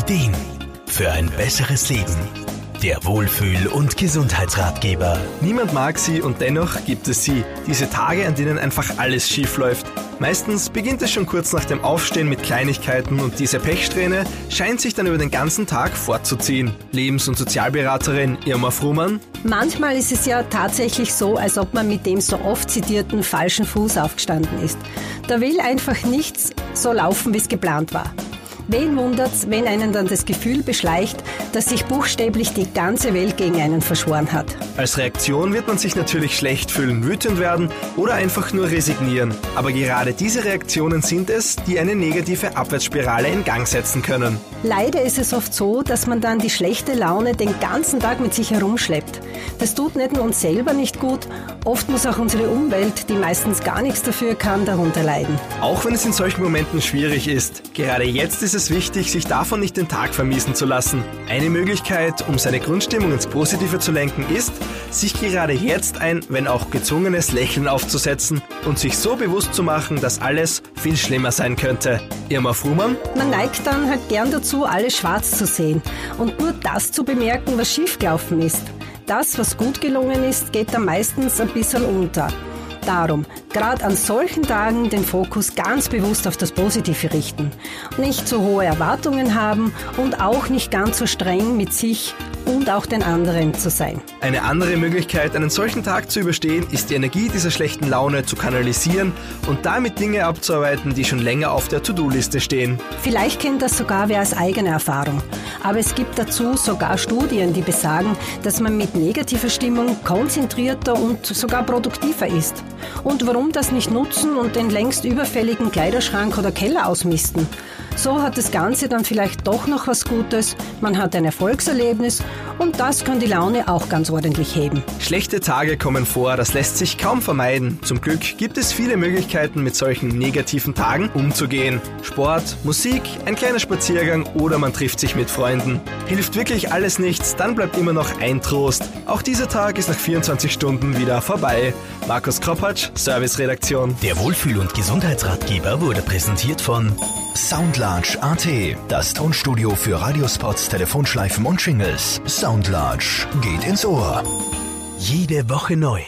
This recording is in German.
Ideen für ein besseres Leben. Der Wohlfühl- und Gesundheitsratgeber. Niemand mag sie und dennoch gibt es sie. Diese Tage, an denen einfach alles schief läuft. Meistens beginnt es schon kurz nach dem Aufstehen mit Kleinigkeiten und diese Pechsträhne scheint sich dann über den ganzen Tag fortzuziehen. Lebens- und Sozialberaterin Irma Frumann. Manchmal ist es ja tatsächlich so, als ob man mit dem so oft zitierten falschen Fuß aufgestanden ist. Da will einfach nichts so laufen, wie es geplant war. Wen wundert's, wenn einen dann das Gefühl beschleicht, dass sich buchstäblich die ganze Welt gegen einen verschworen hat? Als Reaktion wird man sich natürlich schlecht fühlen, wütend werden oder einfach nur resignieren. Aber gerade diese Reaktionen sind es, die eine negative Abwärtsspirale in Gang setzen können. Leider ist es oft so, dass man dann die schlechte Laune den ganzen Tag mit sich herumschleppt. Das tut nicht nur uns selber nicht gut, oft muss auch unsere Umwelt, die meistens gar nichts dafür kann, darunter leiden. Auch wenn es in solchen Momenten schwierig ist, gerade jetzt ist es wichtig, sich davon nicht den Tag vermiesen zu lassen. Eine Möglichkeit, um seine Grundstimmung ins Positive zu lenken, ist, sich gerade jetzt ein, wenn auch gezwungenes Lächeln aufzusetzen und sich so bewusst zu machen, dass alles viel schlimmer sein könnte. Irma Frumann? Man neigt dann halt gern dazu, alles schwarz zu sehen und nur das zu bemerken, was schiefgelaufen ist. Das, was gut gelungen ist, geht dann meistens ein bisschen unter. Darum, gerade an solchen Tagen den Fokus ganz bewusst auf das Positive richten. Nicht zu hohe Erwartungen haben und auch nicht ganz so streng mit sich und auch den anderen zu sein. Eine andere Möglichkeit, einen solchen Tag zu überstehen, ist die Energie dieser schlechten Laune zu kanalisieren und damit Dinge abzuarbeiten, die schon länger auf der To-Do-Liste stehen. Vielleicht kennt das sogar wer als eigene Erfahrung. Aber es gibt dazu sogar Studien, die besagen, dass man mit negativer Stimmung konzentrierter und sogar produktiver ist. Und warum das nicht nutzen und den längst überfälligen Kleiderschrank oder Keller ausmisten? So hat das Ganze dann vielleicht doch noch was Gutes, man hat ein Erfolgserlebnis und das kann die Laune auch ganz ordentlich heben. Schlechte Tage kommen vor, das lässt sich kaum vermeiden. Zum Glück gibt es viele Möglichkeiten, mit solchen negativen Tagen umzugehen. Sport, Musik, ein kleiner Spaziergang oder man trifft sich mit Freunden. Hilft wirklich alles nichts, dann bleibt immer noch ein Trost. Auch dieser Tag ist nach 24 Stunden wieder vorbei. Markus Kropatsch, Serviceredaktion. Der Wohlfühl- und Gesundheitsratgeber wurde präsentiert von Soundlarge AT, das Tonstudio für Radiospots, Telefonschleifen und Jingles. Soundlarge geht ins Ohr. Jede Woche neu.